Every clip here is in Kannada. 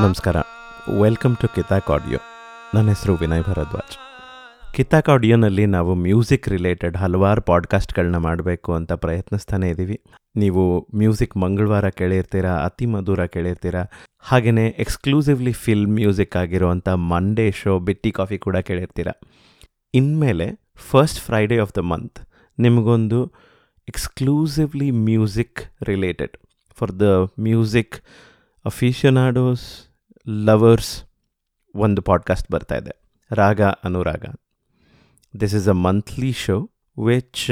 ನಮಸ್ಕಾರ. ವೆಲ್ಕಮ್ ಟು ಕಿತಾಕ್ ಆಡಿಯೋ ನನ್ನ ಹೆಸರು ವಿನಯ್ ಭರದ್ವಾಜ್. ಕಿತಾಕ್ ಆಡಿಯೋನಲ್ಲಿ ನಾವು ಮ್ಯೂಸಿಕ್ ರಿಲೇಟೆಡ್ ಹಲವಾರು ಪಾಡ್ಕಾಸ್ಟ್ಗಳನ್ನ ಮಾಡಬೇಕು ಅಂತ ಪ್ರಯತ್ನಿಸ್ತಾನೆ ಇದ್ದೀವಿ. ನೀವು ಮ್ಯೂಸಿಕ್ ಮಂಗಳವಾರ ಕೇಳಿರ್ತೀರಾ, ಅತಿ ಮಧುರ ಕೇಳಿರ್ತೀರಾ ಹಾಗೆಯೇ ಎಕ್ಸ್ಕ್ಲೂಸಿವ್ಲಿ ಫಿಲ್ಮ್ ಮ್ಯೂಸಿಕ್ ಆಗಿರುವಂಥ ಮಂಡೇ ಶೋ ಬಿಟ್ಟಿ ಕಾಫಿ ಕೂಡ ಕೇಳಿರ್ತೀರಾ. ಇನ್ಮೇಲೆ first Friday of the month ನಿಮಗೊಂದು exclusively music related for the music aficionados lovers ಒಂದು ಪಾಡ್ಕಾಸ್ಟ್ ಬರ್ತಾ ಇದೆ. Raga Anuraga. This is a monthly show which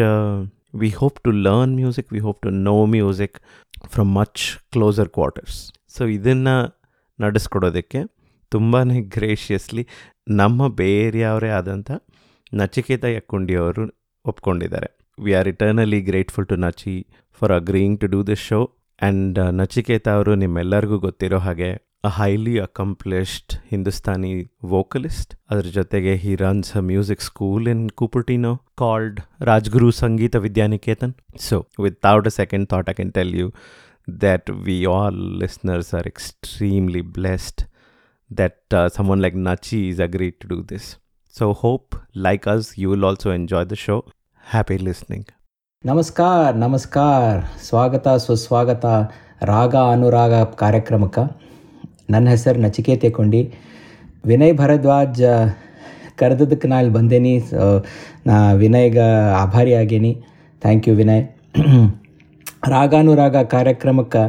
we hope to learn music we hope to know music from much closer quarters so ಇದನ್ನು ನಡೆಸ್ಕೊಡೋದಕ್ಕೆ ತುಂಬಾ ಗ್ರೇಷಿಯಸ್ಲಿ ನಮ್ಮ ಬೇರೆಯವರೇ ಆದಂಥ ನಚಿಕೇತ ಯಕ್ಕುಂಡಿಯವರು ಒಪ್ಕೊಂಡಿದ್ದಾರೆ. We are eternally grateful to Nachi for agreeing to do this show and Nachiketa ಅವರು ನಿಮ್ಮೆಲ್ಲರಿಗೂ ಗೊತ್ತಿರೋ ಹಾಗೆ A highly accomplished Hindustani vocalist ಅದ್ರ ಜೊತೆಗೆ he runs a music school in Cupertino called Rajguru Sangeet Vidyaniketan so without a second thought I can tell you that we all listeners are extremely blessed that uh, someone like Nachi is agreed to do this. So hope like us you will also enjoy the show. Happy listening. ನಮಸ್ಕಾರ ನಮಸ್ಕಾರ ಸ್ವಾಗತ ಸುಸ್ವಾಗತ ರಾಗ ಅನುರಾಗ ಕಾರ್ಯಕ್ರಮಕ್ಕೆ ನನ್ನ ಹೆಸರು ನಚಿಕೇತೆ ಕೊಂಡಿ. ವಿನಯ್ ಭರದ್ವಾಜ್ ಕರೆದದಕ್ಕೆ ನಾ ಇಲ್ಲಿ ಬಂದೇನಿ. ಸೊ ನಾ ವಿನಯ್ಗೆ ಆಭಾರಿ ಆಗೇನಿ. Thank you Vinay. ರಾಗಾನುರಾಗ ಕಾರ್ಯಕ್ರಮಕ್ಕೆ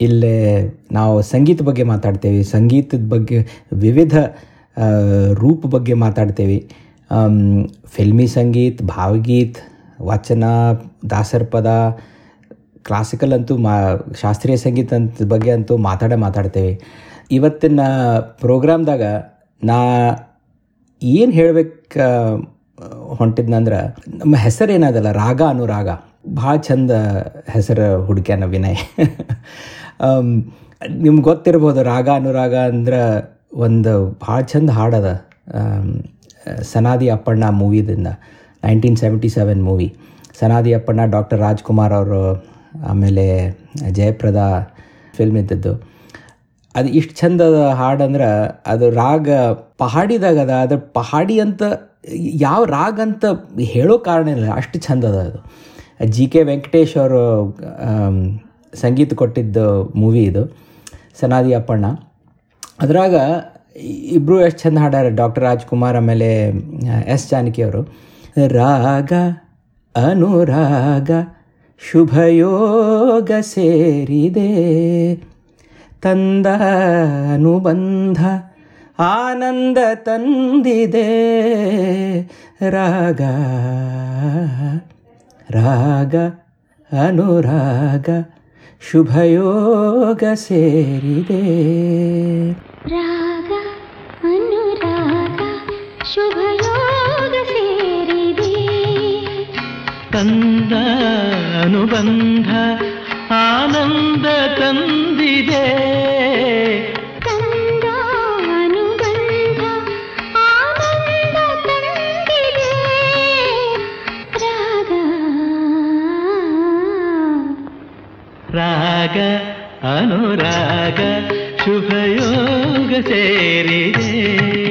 ಇಲ್ಲೇ ನಾವು ಸಂಗೀತ ಬಗ್ಗೆ ಮಾತಾಡ್ತೇವೆ. ಸಂಗೀತದ ಬಗ್ಗೆ, ವಿವಿಧ ರೂಪ ಬಗ್ಗೆ ಮಾತಾಡ್ತೇವೆ. ಫಿಲ್ಮಿ ಸಂಗೀತ, ಭಾವಗೀತ್, ವಚನ, ದಾಸರ ಪದ ಕ್ಲಾಸಿಕಲ್ ಅಂತೂ ಮಾ, ಶಾಸ್ತ್ರೀಯ ಸಂಗೀತ ಅಂತ ಬಗ್ಗೆ ಅಂತೂ ಮಾತಾಡೇ ಮಾತಾಡ್ತೇವೆ. ಇವತ್ತಿನ ಪ್ರೋಗ್ರಾಮ್ದಾಗ ನಾ ಏನು ಹೇಳ್ಬೇಕು ಹೊಂಟಿದ್ನಂದ್ರೆ ನಮ್ಮ ಹೆಸರು ಏನದಲ್ಲ ರಾಗ. ಅನುರಾಗ ಭಾಳ ಚಂದ ಹೆಸರು ಹುಡುಕ್ಯಾನ ವಿನಯ್. ನಿಮ್ಗೆ ಗೊತ್ತಿರ್ಬೋದು, ರಾಗ ಅನುರಾಗ ಅಂದ್ರೆ ಒಂದು ಭಾಳ ಚಂದ ಹಾಡದ Sanadi Appanna ಮೂವಿದಿಂದ, nineteen seventy seven movie. Sanaadi Appanna doctor Rajkumar ಅವರು ಆಮೇಲೆ ಜಯಪ್ರದ ಫಿಲ್ಮ್ ಇದ್ದದ್ದು. ಅದು ಇಷ್ಟು ಚಂದ ಹಾಡಂದ್ರೆ ಅದು ರಾಗ ಪಹಾಡಿದಾಗ ಅದ ಅದ್ರ ಪಹಾಡಿ ಅಂತ ಯಾವ ರಾಗ ಅಂತ ಹೇಳೋ ಕಾರಣ ಇಲ್ಲ, ಅಷ್ಟು ಚಂದದ ಅದ ಅದು. ಜಿ ಕೆ ವೆಂಕಟೇಶ್ ಅವರು ಸಂಗೀತ ಕೊಟ್ಟಿದ್ದ ಮೂವಿ ಇದು, ಸನಾದಿ ಅಪ್ಪಣ್ಣ. ಅದ್ರಾಗ ಇಬ್ಬರು ಎಷ್ಟು ಚಂದ ಹಾಡ್ಯಾರ, ಡಾಕ್ಟರ್ ರಾಜ್ಕುಮಾರ್ ಆಮೇಲೆ, ಎಸ್ ಜಾನಕಿ ಅವರು. ರಾಗ, ಅನುರಾಗ ಶುಭಯೋಗ ಸೇರಿದೆ. ತಂದ ಅನುಬಂಧ ಆನಂದ ತಂದಿದೆ. ರಾಗ ರಾಗ, ಅನುರಾಗ ಶುಭಯೋಗ ಸೇರಿದೆ. ರಾಗ, ಅನುರಾಗ ಶುಭಯೋಗ ಸೇರಿದೆ. ತಂದ ಅನುಬಂಧ ಆನಂದ ತಂದಿದೆ ತಂದ ಅನುಬಂಧ ಆನಂದ ತಂದಿದೆ ರಾಗ. ರಾಗ ಅನುರಾಗ ಶುಭಯೋಗ ಸೇರಿದೆ.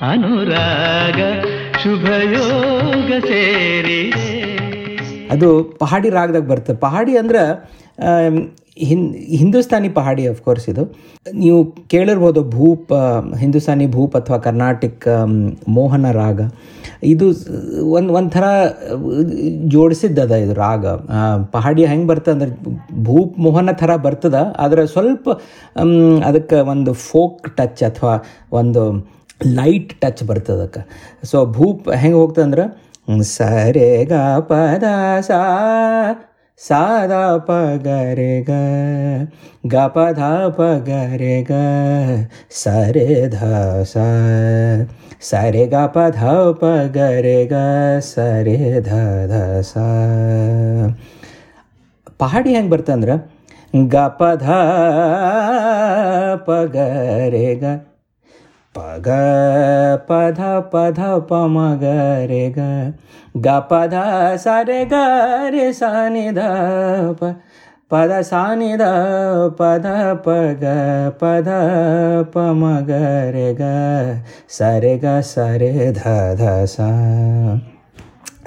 ಅನುರಾಗ ಶುಭಯೋಗ ಸೇರಿ. ಅದು ಪಹಾಡಿ ರಾಗದಾಗ ಬರ್ತದೆ ಪಹಾಡಿ ಅಂದ್ರೆ ಹಿನ್, ಹಿಂದೂಸ್ತಾನಿ ಪಹಾಡಿ ಕೋರ್ಸ್ ಇದು. ನೀವು ಕೇಳಿರ್ಬೋದು ಭೂಪ್, ಹಿಂದೂಸ್ತಾನಿ ಭೂಪ್ ಅಥವಾ ಕರ್ನಾಟಕ ಮೋಹನ ರಾಗ. ಇದು ಒಂದು, ಒಂಥರ ಜೋಡಿಸಿದ್ದದ ಇದು ರಾಗ. ಪಹಾಡಿ ಹೆಂಗೆ ಬರ್ತದೆ ಅಂದ್ರೆ, ಭೂಪ್ ಮೋಹನ ಥರ ಬರ್ತದ, ಆದರೆ ಸ್ವಲ್ಪ ಅದಕ್ಕೆ ಒಂದು ಫೋಕ್ ಟಚ್ ಅಥವಾ ಒಂದು ಲೈಟ್ ಟಚ್ ಬರ್ತದೆ ಅದಕ್ಕೆ. ಸೊ ಭೂಪ್ ಹೆಂಗೆ ಹೋಗ್ತದೆ ಅಂದ್ರೆ ಸರೆ ಗ ಪದ ಸಾ, ಸಾದ ಪ ಗ ರೆ ಗ ಗ ಪ ಧ ಪ ಗ ರೆ ಗ ಸರೆ ಧ ಸ ಸರೆ ಗ ಪ ಧ ಪ ಗ ರೆ ಗ ಸರೆ ಧ ಧ ಸ. ಪಹಾಡಿ ಹೆಂಗೆ ಬರ್ತಂದ್ರೆ ಗ ಪ ಧ ಪ ಗ ರೆ ಗ ಪಗ ಪಧ ಪಧ ಪ ಮ ಗ ರೆ ಗ ಗ ಪಧ ಸ ರೆ ಗ ರೆ ಸ ನಿ ಧ ಪ ಪದ ಸ ನಿ ಧ ಪಧ ಪ ಗ ಪಧ ಪ ಮ ಗ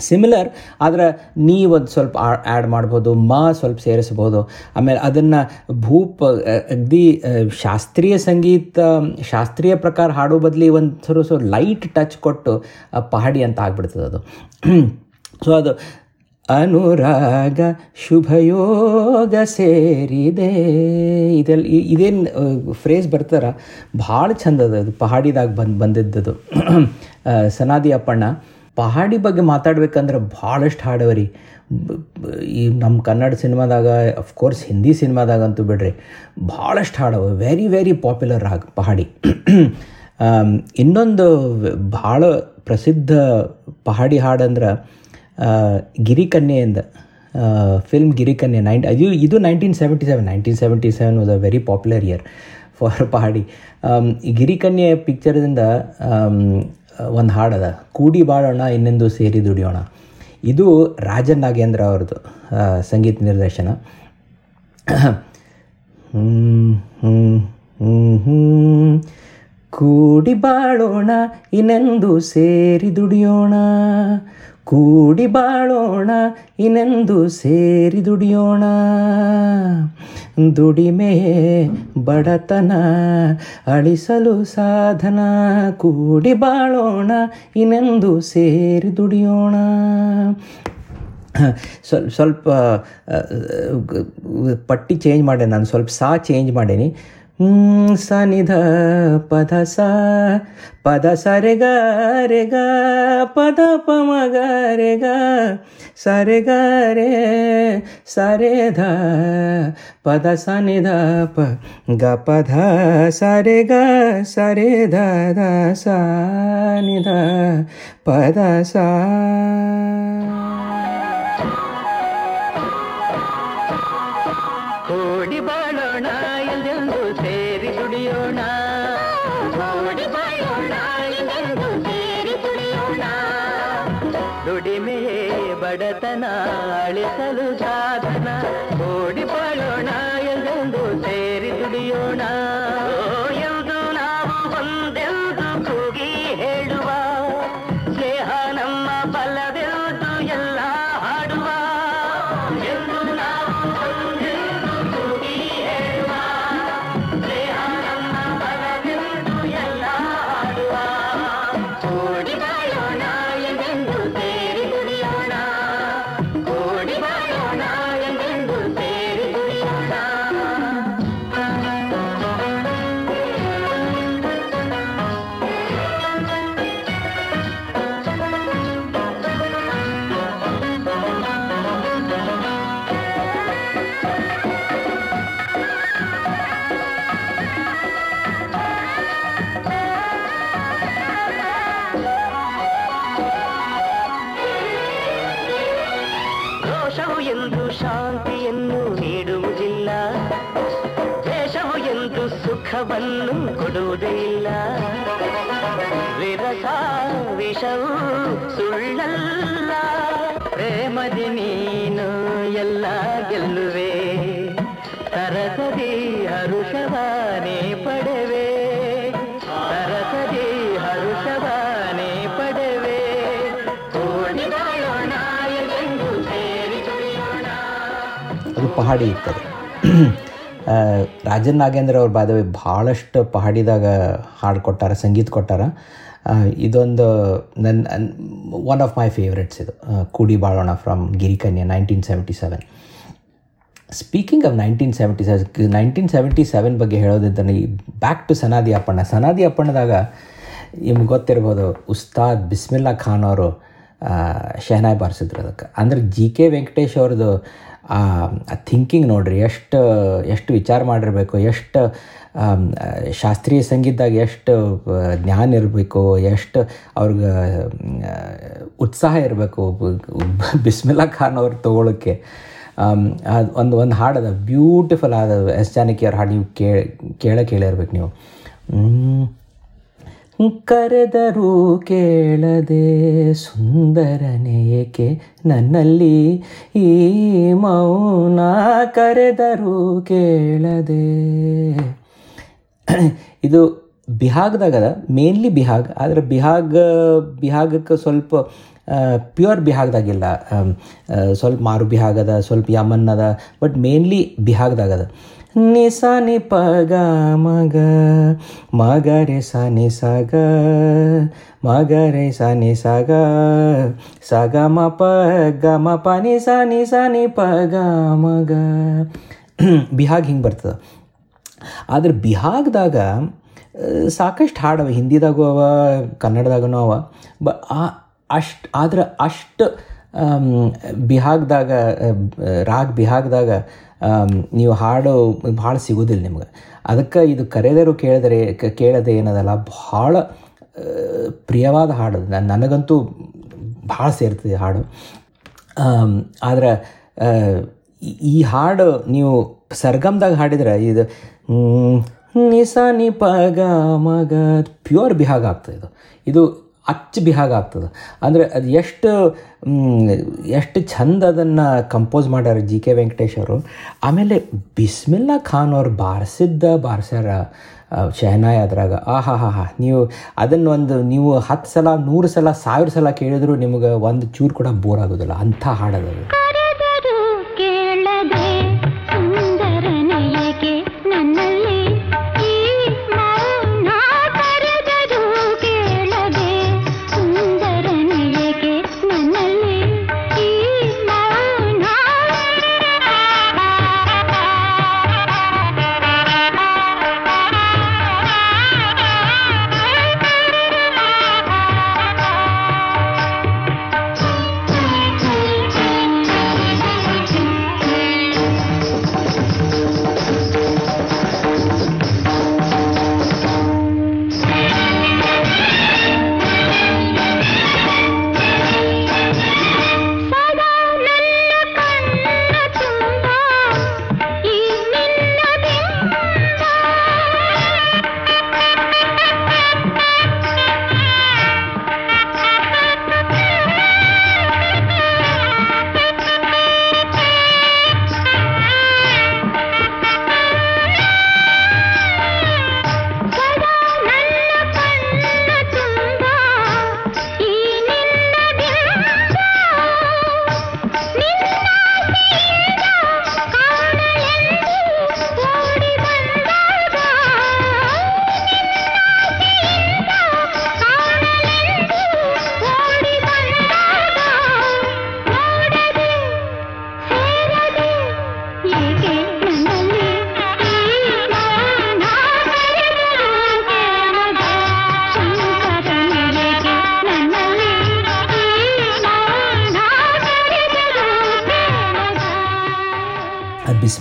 ಸಿಮಿಲರ್ ಆದರೆ ನೀ ಒಂದು ಸ್ವಲ್ಪ ಆ್ಯಡ್ ಮಾಡ್ಬೋದು, ಮ ಸ್ವಲ್ಪ ಸೇರಿಸ್ಬೋದು ಆಮೇಲೆ ಅದನ್ನು ಭೂಪ ಅಗ್ದಿ ಶಾಸ್ತ್ರೀಯ ಸಂಗೀತ, ಶಾಸ್ತ್ರೀಯ ಪ್ರಕಾರ ಹಾಡೋ ಬದಲಿ ಒಂದು ಸ್ವಲ್ಪ ಸ್ವಲ್ಪ ಲೈಟ್ ಟಚ್ ಕೊಟ್ಟು ಪಹಾಡಿ ಅಂತ ಆಗ್ಬಿಡ್ತದೆ ಅದು. ಸೊ ಅದು ಅನುರಾಗ ಶುಭಯೋಗ ಸೇರಿದೆ. ಇದೆಲ್ಲ ಇದೇನು ಫ್ರೇಸ್ ಬರ್ತಾರ? ಭಾಳ ಚಂದದ ಅದು, ಪಹಾಡಿದಾಗ ಬಂದು, ಬಂದಿದ್ದದು. ಸನಾದಿ ಅಪ್ಪಣ್ಣ. ಪಹಾಡಿ ಬಗ್ಗೆ ಮಾತಾಡ್ಬೇಕಂದ್ರೆ ಭಾಳಷ್ಟು ಹಾಡವರಿ ಈ ನಮ್ಮ ಕನ್ನಡ ಸಿನಿಮಾದಾಗ ಅಫ್ಕೋರ್ಸ್ ಹಿಂದಿ ಸಿನಿಮಾದಾಗಂತೂ ಬಿಡ್ರಿ, ಭಾಳಷ್ಟು ಹಾಡವ ವೆರಿ ವೆರಿ ಪಾಪ್ಯುಲರ್ ಆಗ ಪಹಾಡಿ. ಇನ್ನೊಂದು ಭಾಳ ಪ್ರಸಿದ್ಧ ಪಹಾಡಿ ಹಾಡಂದ್ರೆ ಗಿರಿಕನ್ಯೆಯಿಂದ ಫಿಲ್ಮ್ ಗಿರಿಕನ್ಯೆ ನೈನ್ ಅದು, ಇದು nineteen seventy seven nineteen seventy seven was a very popular year for Pahadi Girikanye ಪಿಕ್ಚರ್ದಿಂದ ಒಂದು ಹಾಡದ ಕೂಡಿ ಬಾಳೋಣ, ಇನ್ನೆಂದು ಸೇರಿ ದುಡಿಯೋಣ. ಇದು ರಾಜನ್ ನಾಗೇಂದ್ರ ಅವ್ರದ್ದು ಸಂಗೀತ ನಿರ್ದೇಶನ. ಕೂಡಿ ಬಾಳೋಣ, ಇನ್ನೆಂದು ಸೇರಿ ದುಡಿಯೋಣ. ಕೂಡಿ ಬಾಳೋಣ, ಇನ್ನೆಂದು ಸೇರಿ ದುಡಿಯೋಣ. ದುಡಿಮೆ, ಬಡತನ, ಅಳಿಸಲು ಸಾಧನ, ಕೂಡಿ ಬಾಳೋಣ, ಇನ್ನೆಂದು ಸೇರಿ ದುಡಿಯೋಣ. ಸ್ವಲ್ಪ ಸ್ವಲ್ಪ ಪಟ್ಟಿ ಚೇಂಜ್ ಮಾಡೆ ನಾನು, ಸ್ವಲ್ಪ ಸಾ ಚೇಂಜ್ ಮಾಡೇನಿ. ಹ್ಮ್, ಸ ನಿಧ ಪದ ಸ ಪದ ಸ ರೆ ಗ ರೆ ಗ ಪದ ಪ ಮ ಗ ರೆ ಗ ಸ ರೆ ಗ ರೆ ಸ ರೆ ಧ ಪದ ಸ ನಿ ಧ ಪ ಗ ಪ ಸುಖವನ್ನು ಕೊಡುವುದೇ ಇಲ್ಲ ವಿರಸ, ವಿಷವು ಸುಳ್ಳಲ್ಲ. ಪ್ರೇಮದಿ ನೀನು ಎಲ್ಲ ಗೆಲ್ಲುವೆ. ತರಸದಿ ಹರುಷವಾನೇ ಪಡೆವೆ. ತರಸದಿ ಹರುಷವಾನೇ ಪಡೆವೆ. ಸೇರಿ ಪಹಾಡಿ ಇರ್ತದೆ. ರಾಜನ್ ನಾಗೇಂದ್ರ ಅವ್ರು ಬಾದವೆ ಭಾಳಷ್ಟು ಪಹಾಡಿದಾಗ ಹಾಡು ಕೊಟ್ಟಾರ, ಸಂಗೀತ ಕೊಟ್ಟಾರ. ಇದೊಂದು ನನ್ನ ಒನ್ ಆಫ್ ಮೈ ಫೇವ್ರೆಟ್ಸ್ ಇದು. ಕೂಡಿ ಬಾಳೋಣ from Girikanya nineteen seventy seven speaking of nineteen seventy seven nineteen seventy seven ಬಗ್ಗೆ ಹೇಳೋದಿದ್ದಾನೆ ಬ್ಯಾಕ್ ಟು ಸನಾದಿ ಅಪ್ಪಣ್ಣ ಸನಾದಿ ಅಪ್ಪಣ್ಣದಾಗ ನಿಮ್ಗೆ ಗೊತ್ತಿರ್ಬೋದು ಉಸ್ತಾದ್ ಬಿಸ್ಮಿಲ್ಲಾ ಖಾನ್ ಅವರು ಶಹನಾಯ್ ಬಾರಿಸಿದ್ರು ಅದಕ್ಕೆ. ಅಂದ್ರೆ ಜಿ ಕೆ ವೆಂಕಟೇಶ್ ಅವ್ರದ್ದು ಆ ಥಿಂಕಿಂಗ್ ನೋಡ್ರಿ, ಎಷ್ಟು ಎಷ್ಟು ವಿಚಾರ ಮಾಡಿರಬೇಕು, ಎಷ್ಟು ಶಾಸ್ತ್ರೀಯ ಸಂಗೀತದಾಗ ಎಷ್ಟು ಜ್ಞಾನ ಇರಬೇಕು, ಎಷ್ಟು ಅವ್ರಿಗೆ ಉತ್ಸಾಹ ಇರಬೇಕು ಬಿಸ್ಮಿಲ್ಲಾ ಖಾನ್ ಅವ್ರು ತೊಗೊಳಕ್ಕೆ ಒಂದು ಒಂದು ಹಾಡದ ಬ್ಯೂಟಿಫುಲ್ ಆದ, ಎಸ್ ಜಾನಕಿ ಅವ್ರ ಹಾಡು ನೀವು ಕೇಳ ಕೇಳ ಕೇಳಿರ್ಬೇಕು ನೀವು. ಕರೆದರೂ ಕೇಳದೆ ಸುಂದರನೇಕೆ ನನ್ನಲ್ಲಿ? ಈ ಮೌನ ಕರೆದರೂ ಕೇಳದೆ. ಇದು ಬಿಹಾಗ್ದಾಗದ ಮೇನ್ಲಿ ಬಿಹಾಗ್. ಆದರೆ ಬಿಹಾಗ್, ಬಿಹಾಗಕ್ಕೆ ಸ್ವಲ್ಪ ಪ್ಯೂರ್ ಬಿಹಾಗ್ದಾಗಿಲ್ಲ. ಸ್ವಲ್ಪ ಮಾರು ಬಿಹಾಗದ ಸ್ವಲ್ಪ ಯಮನ್ ಅದ ಬಟ್ ಮೇನ್ಲಿ ಬಿಹಾಗ್ದಾಗದ ನಿ ಸ ನಿ ಪ ಗ ಮಗ. ಮಗ ರೆ ಸ ನಿ ಸ ಗ ಮಗ ರೆ ಸ ನಿ ಸ ಗ ಸ ಗ ಮ ಪ ಗ ಮ ಪ ನಿ ಸ ನಿ ಸ ನಿ ಪ ಗ ಮಗ. ಬಿಹಾಗ್ ಹಿಂಗೆ ಬರ್ತದೆ? ಆದ್ರೆ ಬಿಹಾಗ್ದಾಗ ಸಾಕಷ್ಟು ಹಾಡವ, ಹಿಂದಿದಾಗೂ ಅವ ಕನ್ನಡದಾಗೂ ಅವ. ಬ ಅಷ್ಟು, ಆದ್ರೆ ಅಷ್ಟು ಬಿಹಾಗ್ದಾಗ ರಾಗ್ ಬಿಹಾಗ್ದಾಗ ನೀವು ಹಾಡು ಭಾಳ ಸಿಗೋದಿಲ್ಲ ನಿಮ್ಗೆ. ಅದಕ್ಕೆ ಇದು ಕರೆದರು ಕೇಳಿದರೆ ಕೇಳದೆ ಏನದಲ್ಲ, ಭಾಳ ಪ್ರಿಯವಾದ ಹಾಡು ನನ್- ನನಗಂತೂ ಭಾಳ ಸೇರ್ತದೆ ಹಾಡು. ಆದ್ರೆ ಈ- ಹಾಡು ನೀವು ಸರ್ಗಮ್ದಾಗ ಹಾಡಿದ್ರೆ ಇದು ನಿಸಾ ನಿ ಪ ಗ ಮಗ, ಪ್ಯೂರ್ ಬಿಹಾಗ ಆಗ್ತದೆ ಇದು. ಇದು ಅಚ್ಚ ಬಿಹಾಗ ಆಗ್ತದೆ. ಅಂದರೆ ಅದು ಎಷ್ಟು ಎಷ್ಟು ಚಂದ ಅದನ್ನು ಕಂಪೋಸ್ ಮಾಡ್ಯಾರ ಜಿ ಕೆ ವೆಂಕಟೇಶ್ ಅವರು. ಆಮೇಲೆ ಬಿಸ್ಮಿಲ್ಲಾ ಖಾನ್ ಅವ್ರು ಬಾರಿಸಿದ್ದ, ಬಾರಿಸ್ಯಾರ ಶಹನಾಯ್ ಅದ್ರಾಗ. ಆ ಹಾ ಹಾ. ಹಾ ನೀವು ಅದನ್ನು ಒಂದು ನೀವು ಹತ್ತು ಸಲ, ನೂರು ಸಲ, ಸಾವಿರ ಸಲ ಕೇಳಿದ್ರು ನಿಮಗೆ ಒಂದು ಚೂರು ಕೂಡ ಬೋರ್ ಆಗೋದಿಲ್ಲ. ಅಂಥ ಹಾಡೋದು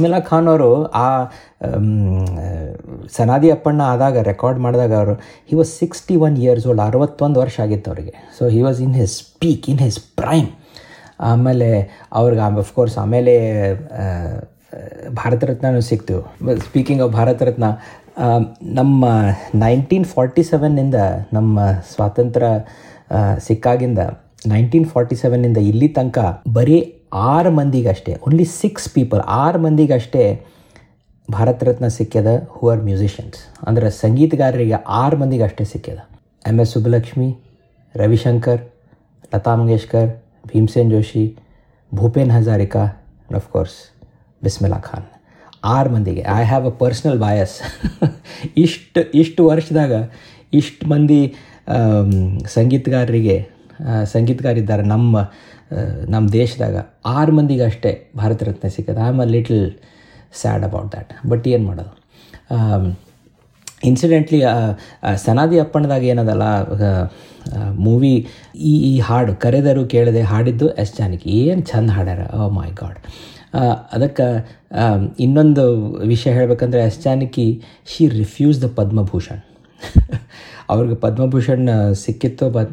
ಬಿಸ್ಮಿಲ್ಲಾ ಖಾನ್ ಅವರು ಆ ಸನಾದಿ ಅಪ್ಪಣ್ಣ ಆದಾಗ ರೆಕಾರ್ಡ್ ಮಾಡಿದಾಗ ಅವರು he was sixty one years old ಅರವತ್ತೊಂದು ವರ್ಷ ಆಗಿತ್ತು ಅವರಿಗೆ. So he was in his peak in his prime ಆಮೇಲೆ ಅವ್ರಿಗೆ ಅಫ್ಕೋರ್ಸ್ ಆಮೇಲೆ ಭಾರತ ರತ್ನನೂ ಸಿಕ್ತು. ಸ್ಪೀಕಿಂಗ್ ಆಫ್ ಭಾರತ ರತ್ನ ನಮ್ಮ ನೈನ್ಟೀನ್ ಫಾರ್ಟಿ ಸೆವೆನ್ನಿಂದ ನಮ್ಮ ಸ್ವಾತಂತ್ರ್ಯ ಸಿಕ್ಕಾಗಿಂದ ನೈನ್ಟೀನ್ ಫಾರ್ಟಿ ಸೆವೆನ್ನಿಂದ ಇಲ್ಲಿ ತನಕ ಬರೀ ಆರು ಮಂದಿಗಷ್ಟೇ ಓನ್ಲಿ ಸಿಕ್ಸ್ ಪೀಪಲ್ ಆರು ಮಂದಿಗಷ್ಟೇ ಭಾರತ ರತ್ನ ಸಿಕ್ಕ್ಯದ ಹೂ ಆರ್ ಮ್ಯೂಸಿಷಿಯನ್ಸ್ ಅಂದ್ರೆ ಸಂಗೀತಗಾರರಿಗೆ ಆರು ಮಂದಿಗೆ ಅಷ್ಟೇ ಸಿಕ್ಕ್ಯದ. M S Subbulakshmi Ravishankar Lata Mangeshkar Bhimsen Joshi Bhupen Hazarika of course Bismillah Khan. ಆರು ಮಂದಿಗೆ. I have a personal bias ಇಷ್ಟು ಇಷ್ಟು ವರ್ಷದಾಗ ಇಷ್ಟು ಮಂದಿ ಆಮ್, ಸಂಗೀತಗಾರರಿಗೆ ಆ, ಸಂಗೀತಗಾರಿದ್ದಾರೆ ನಮ್ಮ ನಮ್ಮ ದೇಶದಾಗ ಆರು ಮಂದಿಗೆ ಅಷ್ಟೇ Bharat Ratna ಸಿಕ್ಕದ. I am a little sad about that but ಏನು ಮಾಡೋದು? ಇನ್ಸಿಡೆಂಟ್ಲಿ ಸನಾದಿ ಅಪ್ಪಣ್ಣದಾಗ ಏನದಲ್ಲ ಮೂವಿ ಈ ಈ ಹಾಡು ಕರೆದರು ಕೇಳದೆ ಹಾಡಿದ್ದು ಎಸ್ ಜಾನಕಿ. ಏನು ಚಂದ ಹಾಡ್ಯಾರ? ಓ ಮೈ ಗಾಡ್ ಅದಕ್ಕೆ ಇನ್ನೊಂದು ವಿಷಯ ಹೇಳಬೇಕಂದ್ರೆ S Janaki she refused the Padmabhushan ಅವ್ರಿಗೆ ಪದ್ಮಭೂಷಣ್ ಸಿಕ್ಕಿತ್ತು, ಬಟ್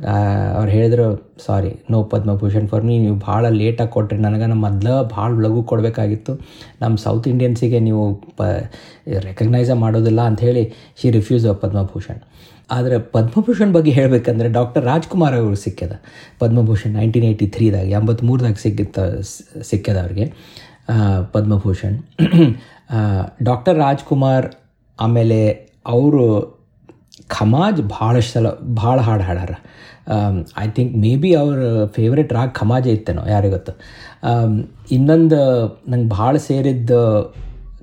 ಅವ್ರು ಹೇಳಿದ್ರು sorry no Padmabhushan for me ನೀವು ಭಾಳ ಲೇಟಾಗಿ ಕೊಟ್ರಿ. ನನಗೆ ನಮ್ಮ ಮೊದಲ ಭಾಳ ಲಘು ಕೊಡಬೇಕಾಗಿತ್ತು. ನಮ್ಮ ಸೌತ್ ಇಂಡಿಯನ್ಸಿಗೆ ನೀವು, ಪ ರೆಕಗ್ನೈಸ ಮಾಡೋದಿಲ್ಲ ಅಂಥೇಳಿ ಶಿ ರಿಫ್ಯೂಸ್ ಪದ್ಮಭೂಷಣ್. ಆದರೆ ಪದ್ಮಭೂಷಣ್ ಬಗ್ಗೆ ಹೇಳಬೇಕಂದ್ರೆ ಡಾಕ್ಟರ್ ರಾಜ್ಕುಮಾರ್ ಅವರು ಸಿಕ್ಕಿದ. ಪದ್ಮಭೂಷಣ್ ನೈನ್ಟೀನ್ ಏಯ್ಟಿ ತ್ರೀದಾಗ ಎಂಬತ್ತ್ಮೂರದಾಗ ಸಿಕ್ಕಿತ್ತ ಸಿಕ್ಕಿದ ಅವ್ರಿಗೆ ಪದ್ಮಭೂಷಣ್. ಡಾಕ್ಟರ್ ರಾಜ್ಕುಮಾರ್ ಆಮೇಲೆ ಅವರು ಖಮಾಜ್ ಭಾಳಷ್ಟು ಸಲ ಭಾಳ ಹಾಡು ಹಾಡಾರ ಐ ಥಿಂಕ್ ಮೇ ಬಿ ಅವ್ರ ಫೇವ್ರೆಟ್ ರಾಗ್ ಖಮಾಜೆ ಇತ್ತೇನೋ, ಯಾರಿಗೆ ಗೊತ್ತು? ಇನ್ನೊಂದು ನಂಗೆ ಭಾಳ ಸೇರಿದ್ದ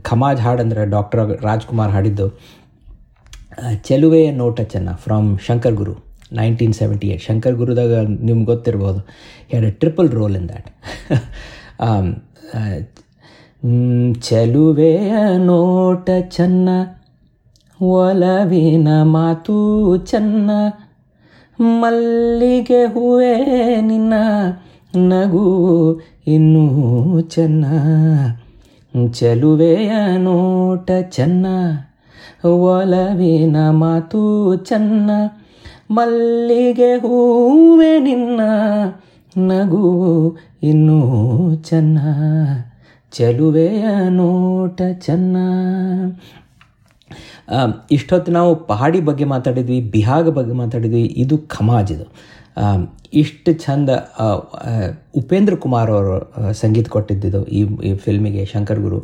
ಖಮಾಜ್ ಹಾಡಂದ್ರೆ ಡಾಕ್ಟರ್ ರಾಜ್ಕುಮಾರ್ ಹಾಡಿದ್ದು ಚೆಲುವೆ ನೋಟ ಚೆನ್ನ from Shankar Guru nineteen seventy eight Shankar ಗುರುದಾಗ ನಿಮ್ಗೆ ಗೊತ್ತಿರ್ಬೋದು ಎರಡು ಟ್ರಿಪಲ್ ರೋಲ್ ಇನ್ ದ್ಯಾಟ್ ಚೆಲುವೆಯ ನೋಟ ಚೆನ್ನ ಒಲವಿನ ಮಾತು ಚೆನ್ನ, ಮಲ್ಲಿಗೆ ಹೂವೇ ನಿನ್ನ ನಗು ಇನ್ನೂ ಚೆನ್ನ. ಚೆಲುವೆಯ ನೋಟ ಚೆನ್ನ, ಒಲವಿನ ಮಾತು ಚೆನ್ನ, ಮಲ್ಲಿಗೆ ಹೂವೆ ನಿನ್ನ ನಗು ಇನ್ನೂ ಚೆನ್ನ. ಚೆಲುವೆಯ ನೋಟ ಚೆನ್ನ. ಇಷ್ಟೊತ್ತು ನಾವು ಪಹಾಡಿ ಬಗ್ಗೆ ಮಾತಾಡಿದ್ವಿ, ಬಿಹಾಗ ಬಗ್ಗೆ ಮಾತಾಡಿದ್ವಿ, ಇದು ಖಮಾಜ್ ಇದು. ಇಷ್ಟು ಚಂದ ಉಪೇಂದ್ರ ಕುಮಾರ್ ಅವರು ಸಂಗೀತ ಕೊಟ್ಟಿದ್ದಿದ್ದು ಈ ಈ ಫಿಲ್ಮಿಗೆ ಶಂಕರ್ ಗುರು.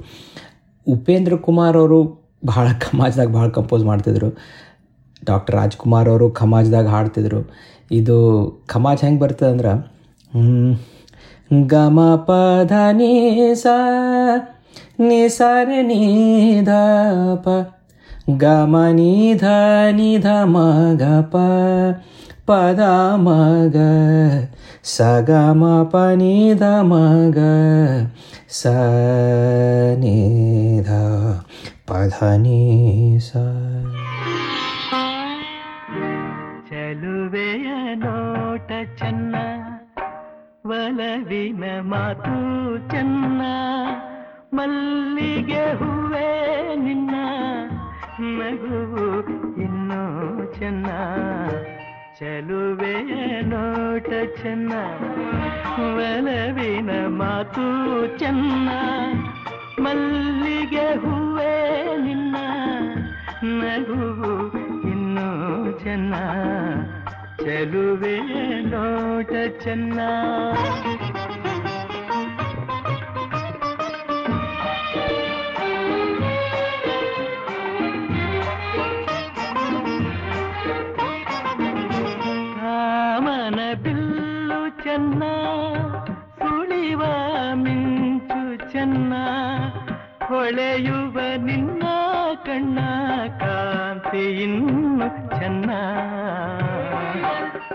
ಉಪೇಂದ್ರ ಕುಮಾರ್ ಅವರು ಭಾಳ ಖಮಾಜ್ದಾಗ ಭಾಳ ಕಂಪೋಸ್ ಮಾಡ್ತಿದ್ರು. ಡಾಕ್ಟರ್ ರಾಜ್ಕುಮಾರ್ ಅವರು ಖಮಾಜ್ದಾಗ ಹಾಡ್ತಿದ್ರು. ಇದು ಖಮಾಜ್ ಹೆಂಗೆ ಬರ್ತದೆ ಅಂದ್ರೆ ಗಮ ಪಧ ನೀ ಸ ನಿ ಸ ಪ ಗ ಮ ನಿ ಧ ನಿ ಧ ಮ ಗ ಪ ಪದ ಮ ಗ ಸ ಗ ಮ ಪ ನಿ ಧ ಮ ಗ ಸ ನಿ ಧ ಪ ಧ ನಿ ಸ ಚೆಲುವೆಯ ನೋಟ ಚೆನ್ನ ಒಲವಿನ ಮಾತು ಚೆನ್ನ ಮಲ್ಲಿಗೆ ಹೂವೇ ನಿನ್ನ ನಗುವು ಇನ್ನೂ ಚೆನ್ನ ಚೆಲುವೆಯ ನೋಟ ಚೆನ್ನ ಒಲವಿನ ಮಾತು ಚೆನ್ನ ಮಲ್ಲಿಗೆ ಹೂವೇ ನಿನ್ನ ನಗುವು ಇನ್ನೂ ಚೆನ್ನ ಚೆಲುವೆ ನೋಟ ಚೆನ್ನ ಚೆನ್ನ ಸುಳಿವ ಮಿಂಚು ಚೆನ್ನ, ಹೊಳೆಯುವ ನಿನ್ನ ಕಣ್ಣ, ಕಾಂತಿ ಇನ್ನು ಚೆನ್ನ.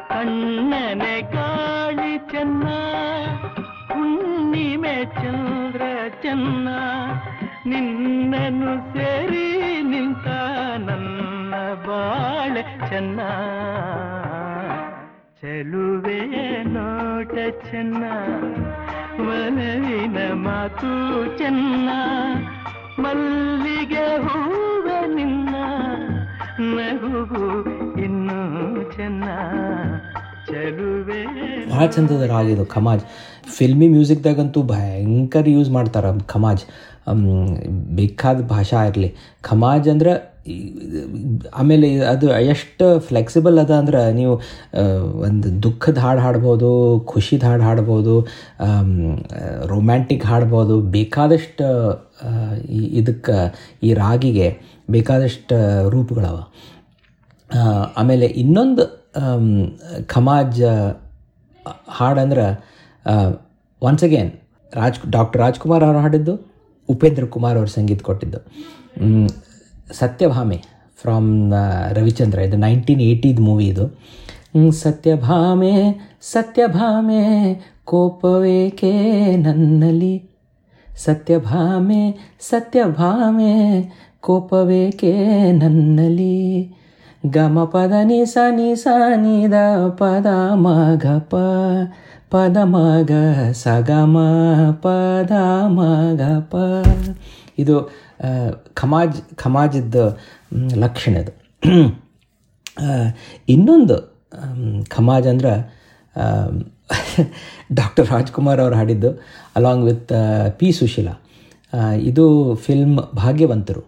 ಕಣ್ಣನೆ ಗಾಳಿ ಚೆನ್ನ, ಹುಣ್ಣಿಮೆ ಚಂದ್ರ ಚೆನ್ನ, ನಿನ್ನನ್ನು ಸೇರಿ ನಿಂತ ನನ್ನ ಬಾಳೆ ಚೆನ್ನ. ಚೆಲುವೆಯ ನೋಟ ಚೆನ್ನ, ಮನವಿನ ಮಾತು ಚೆನ್ನ, ಮಲ್ಲಿಗೆ ಹೂವ ನಿನ್ನ ನಗುವು ಇನ್ನೂ ಚೆನ್ನ, ಚಲುವೆ. ಭಾಳ ಚಂದದ ರಾಗ ಇದು, ಖಮಾಜ್. ಫಿಲ್ಮಿ ಮ್ಯೂಸಿಕ್ದಾಗಂತೂ ಭಯಂಕರ ಯೂಸ್ ಮಾಡ್ತಾರೆ, ಖಮಾಜ್. ಬೇಕಾದ ಭಾಷಾ ಇರಲಿ. ಖಮಾಜ್ ಅಂದ್ರೆ ಆಮೇಲೆ ಅದು ಎಷ್ಟು ಫ್ಲೆಕ್ಸಿಬಲ್ ಅದ ಅಂದ್ರೆ ನೀವು ಒಂದು ದುಃಖದ ಹಾಡು ಹಾಡ್ಬೋದು, ಖುಷಿದ ಹಾಡು ಹಾಡ್ಬೋದು ರೊಮ್ಯಾಂಟಿಕ್ ಹಾಡ್ಬೋದು, ಬೇಕಾದಷ್ಟು ಇದಕ್ಕೆ, ಈ ರಾಗಿಗೆ ಬೇಕಾದಷ್ಟು ರೂಪಗಳವ. ಆಮೇಲೆ ಇನ್ನೊಂದು Khamaj ಹಾಡಂದ್ರೆ once again Raj, doctor Rajkumar ಅವರು ಹಾಡಿದ್ದು, ಉಪೇಂದ್ರ ಕುಮಾರ್ ಅವರು ಸಂಗೀತ ಕೊಟ್ಟಿದ್ದು. ಸತ್ಯಭಾಮೆ ಫ್ರಮ್ ರವಿಚಂದ್ರ. ಇದು ನೈನ್ಟೀನ್ ಏಯ್ಟಿದ್ ಮೂವಿ ಇದು. ಸತ್ಯಭಾಮೆ ಸತ್ಯಭಾಮೆ, ಕೋಪವೇಕೆ ನನ್ನಲ್ಲಿ? ಸತ್ಯಭಾಮೆ ಸತ್ಯಭಾಮೆ, ಕೋಪವೇಕೆ ನನ್ನಲ್ಲಿ? ಗಮ ಪದ ನಿ ಸ ನಿ ಸ ನಿ ದ ಪದ ಮ ಗ ಪ, ಪದ ಮ ಗ ಸ ಗ ಪದ ಮ ಗ ಪ. ಇದು ಖಮಾಜ್ ಖಮಾಜದ ಲಕ್ಷಣ ಇದು ಇನ್ನೊಂದು ಖಮಾಜ್ ಅಂದ್ರೆ ಡಾಕ್ಟರ್ ರಾಜ್ಕುಮಾರ್ ಅವರು ಹಾಡಿದ್ದು ಅಲಾಂಗ್ ವಿತ್ ಪಿ ಸುಶೀಲಾ. ಇದು film Bhagyavantaru.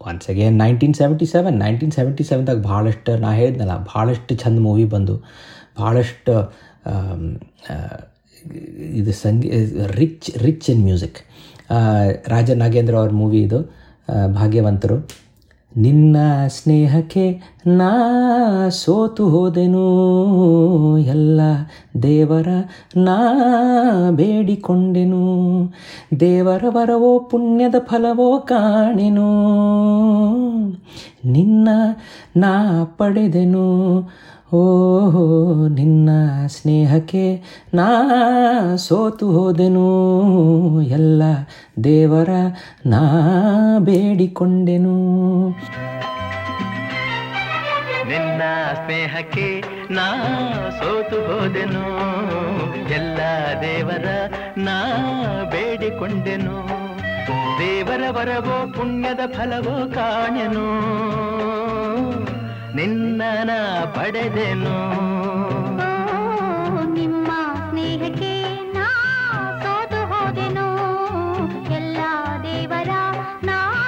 Once again nineteen seventy seven nineteen seventy ಸೆವೆನ್ದಾಗ ಭಾಳಷ್ಟು, ನಾ ಹೇಳಿದ್ನಲ್ಲ, ಭಾಳಷ್ಟು ಚಂದ ಮೂವಿ ಬಂದು, ಭಾಳಷ್ಟು ಇದು Sangee rich rich in music Raja Nagendra ಅವ್ರ ಮೂವಿ ಇದು ಭಾಗ್ಯವಂತರು. ನಿನ್ನ ಸ್ನೇಹಕ್ಕೆ ನಾ ಸೋತು ಹೋದೆನು ಎಲ್ಲ ದೇವರ ನಾ ಬೇಡಿಕೊಂಡೆನು. ದೇವರ ವರವೋ ಪುಣ್ಯದ ಫಲವೋ ಕಾಣೆನು. ನಿನ್ನ ನಾ ಪಡೆದೆನು. ಓಹೋ, ನಿನ್ನ ಸ್ನೇಹಕ್ಕೆ ನಾ ಸೋತು ಹೋದೆನು? ಎಲ್ಲ ದೇವರ ನಾ ಬೇಡಿಕೊಂಡೆನು? ನಿನ್ನ ಸ್ನೇಹಕ್ಕೆ ನಾ ಸೋತು ಹೋದೆನು? ಎಲ್ಲ ದೇವರ ನಾ ಬೇಡಿಕೊಂಡೆನು? ದೇವರ ವರವೋ, ಪುಣ್ಯದ ಫಲವೋ ಕಾಣೆನು ನಿನ್ನ ಪಡೆದೆನು. ನಿಮ್ಮ ಸ್ನೇಹಕ್ಕೆ ನಾ ಸೋತು ಹೋದೆನು. ಎಲ್ಲ ದೇವರ ನಾ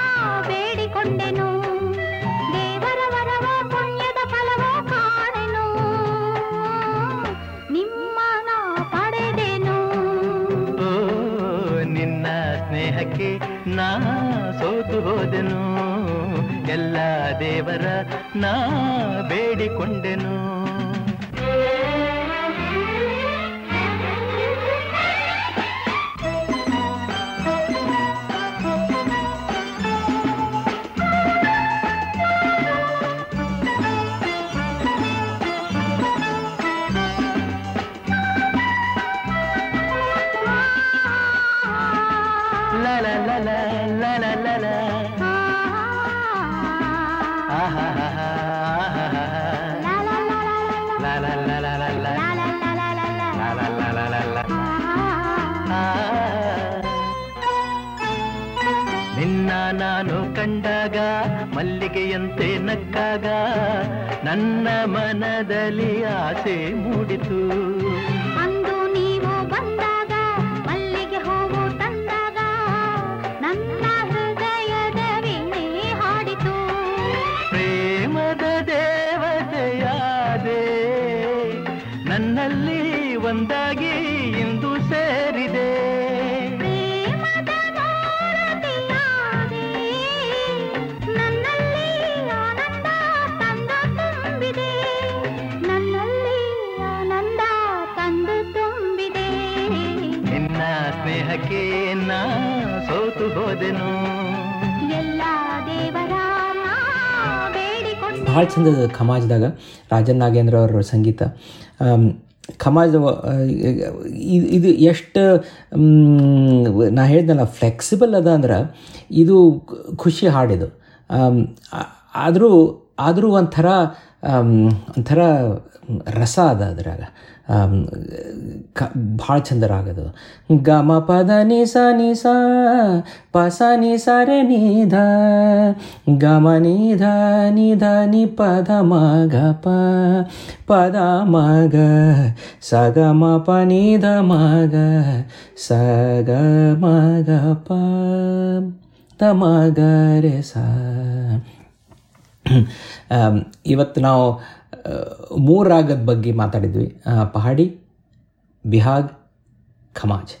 ಬೇಡಿಕೊಂಡೆನು. ದೇವರ ವರವ ಪುಣ್ಯದ ಫಲವ ಕಾಣೆನು. ನಿಮ್ಮ ನಾ ಪಡೆದೆನು. ನಿನ್ನ ಸ್ನೇಹಕ್ಕೆ ನಾ ಸೋತು ಹೋದೆನು. ಎಲ್ಲ ದೇವರ ನಾ ಬೇಡಿಕೊಂಡೆನು. ನಾನು ಕಂಡಾಗ ಮಲ್ಲಿಗೆಯಂತೆ ನಕ್ಕಾಗ ನನ್ನ ಮನದಲ್ಲಿ ಆಸೆ ಮೂಡಿತು. ಅಂದು ನೀವು ಬಂದಾಗ ಮಲ್ಲಿಗೆ ಹೂವು ತಂದಾಗ ನನ್ನ ಹೃದಯದ ವೀಣೆ ಹಾಡಿತು. ಪ್ರೇಮದ ದೇವತೆಯಾದೆ ನನ್ನಲ್ಲಿ ಒಂದಾಗಿ ಭಾಳ ಚಂದದ ಖಮಾಜ್ದಾಗ, ರಾಜನ್ ನಾಗೇಂದ್ರ ಅವರ ಸಂಗೀತ. ಖಮಾಜ್ ಇದು ಎಷ್ಟು ನಾ ಹೇಳ್ದಲ್ಲ ಫ್ಲೆಕ್ಸಿಬಲ್ ಅದ ಅಂದ್ರೆ ಇದು ಖುಷಿ ಹಾಡಿದು. ಆದರೂ ಆದರೂ ಒಂಥರ ಒಂಥರ ರಸ ಅದ ಅದ್ರಾಗ. ಆಮ್, ಕ ಭಾಳ ಚಂದ ರಾಗದು ಗ ಮ ಪದ ನಿ ಸ ನಿ ಸ ಪ ಸ ನಿ ಸ ರೆ ನಿ ಧ ಗ ಮ ನಿ ಧ ನಿ ಧ ನಿ ಪದ ಮ ಗ ಪ ಪದ ಮ ಗ ಸ ಗ ಮ ಪ ನಿ ಧ ಮ ಗ ಸ ಗ ಮ ಗ ಪ ದ ಮ ಗ ರೆ ಸ. ಆಮ್, ಇವತ್ತು ನಾವು ಮೂರು ರಾಗದ ಬಗ್ಗೆ ಮಾತಾಡಿದ್ವಿ. ಪಹಾಡಿ, ಬಿಹಾಗ್, ಖಮಾಜ್.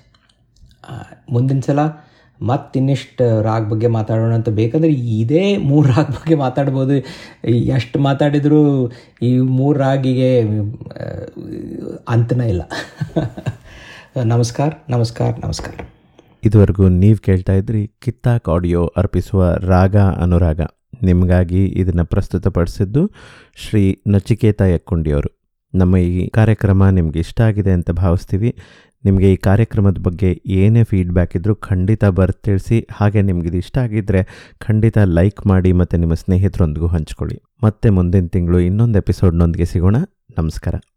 ಮುಂದಿನ ಸಲ ಮತ್ತಿನ್ನಿಷ್ಟು ರಾಗ ಬಗ್ಗೆ ಮಾತಾಡೋಣ ಅಂತ ಬೇಕಂದ್ರೆ ಇದೇ ಮೂರು ರಾಗ ಬಗ್ಗೆ ಮಾತಾಡ್ಬೋದು. ಎಷ್ಟು ಮಾತಾಡಿದರೂ ಈ ಮೂರು ರಾಗಿಗೆ ಅಂತನೇ ಇಲ್ಲ. ನಮಸ್ಕಾರ ನಮಸ್ಕಾರ ನಮಸ್ಕಾರ. ಇದುವರೆಗೂ ನೀವು ಕೇಳ್ತಾ ಇದ್ರಿ ಕಿತ್ತಾಕ್ ಆಡಿಯೋ ಅರ್ಪಿಸುವ ರಾಗ, ಅನುರಾಗ. ನಿಮಗಾಗಿ ಇದನ್ನು ಪ್ರಸ್ತುತಪಡಿಸಿದ್ದು ಶ್ರೀ ನಚಿಕೇತ ಯಕ್ಕುಂಡಿಯವರು. ನಮ್ಮ ಈ ಕಾರ್ಯಕ್ರಮ ನಿಮ್ಗೆ ಇಷ್ಟ ಆಗಿದೆ ಅಂತ ಭಾವಿಸ್ತೀವಿ. ನಿಮಗೆ ಈ ಕಾರ್ಯಕ್ರಮದ ಬಗ್ಗೆ ಏನೇ ಫೀಡ್ಬ್ಯಾಕ್ ಇದ್ದರೂ ಖಂಡಿತ ಬರ್ದು ತಿಳಿಸಿ ಹಾಗೆ ನಿಮ್ಗೆ ಇದು ಇಷ್ಟ ಆಗಿದ್ದರೆ ಖಂಡಿತ ಲೈಕ್ ಮಾಡಿ ಮತ್ತು ನಿಮ್ಮ ಸ್ನೇಹಿತರೊಂದಿಗೂ ಹಂಚ್ಕೊಳ್ಳಿ. ಮತ್ತೆ ಮುಂದಿನ ತಿಂಗಳು ಇನ್ನೊಂದು ಎಪಿಸೋಡ್ನೊಂದಿಗೆ ಸಿಗೋಣ. ನಮಸ್ಕಾರ.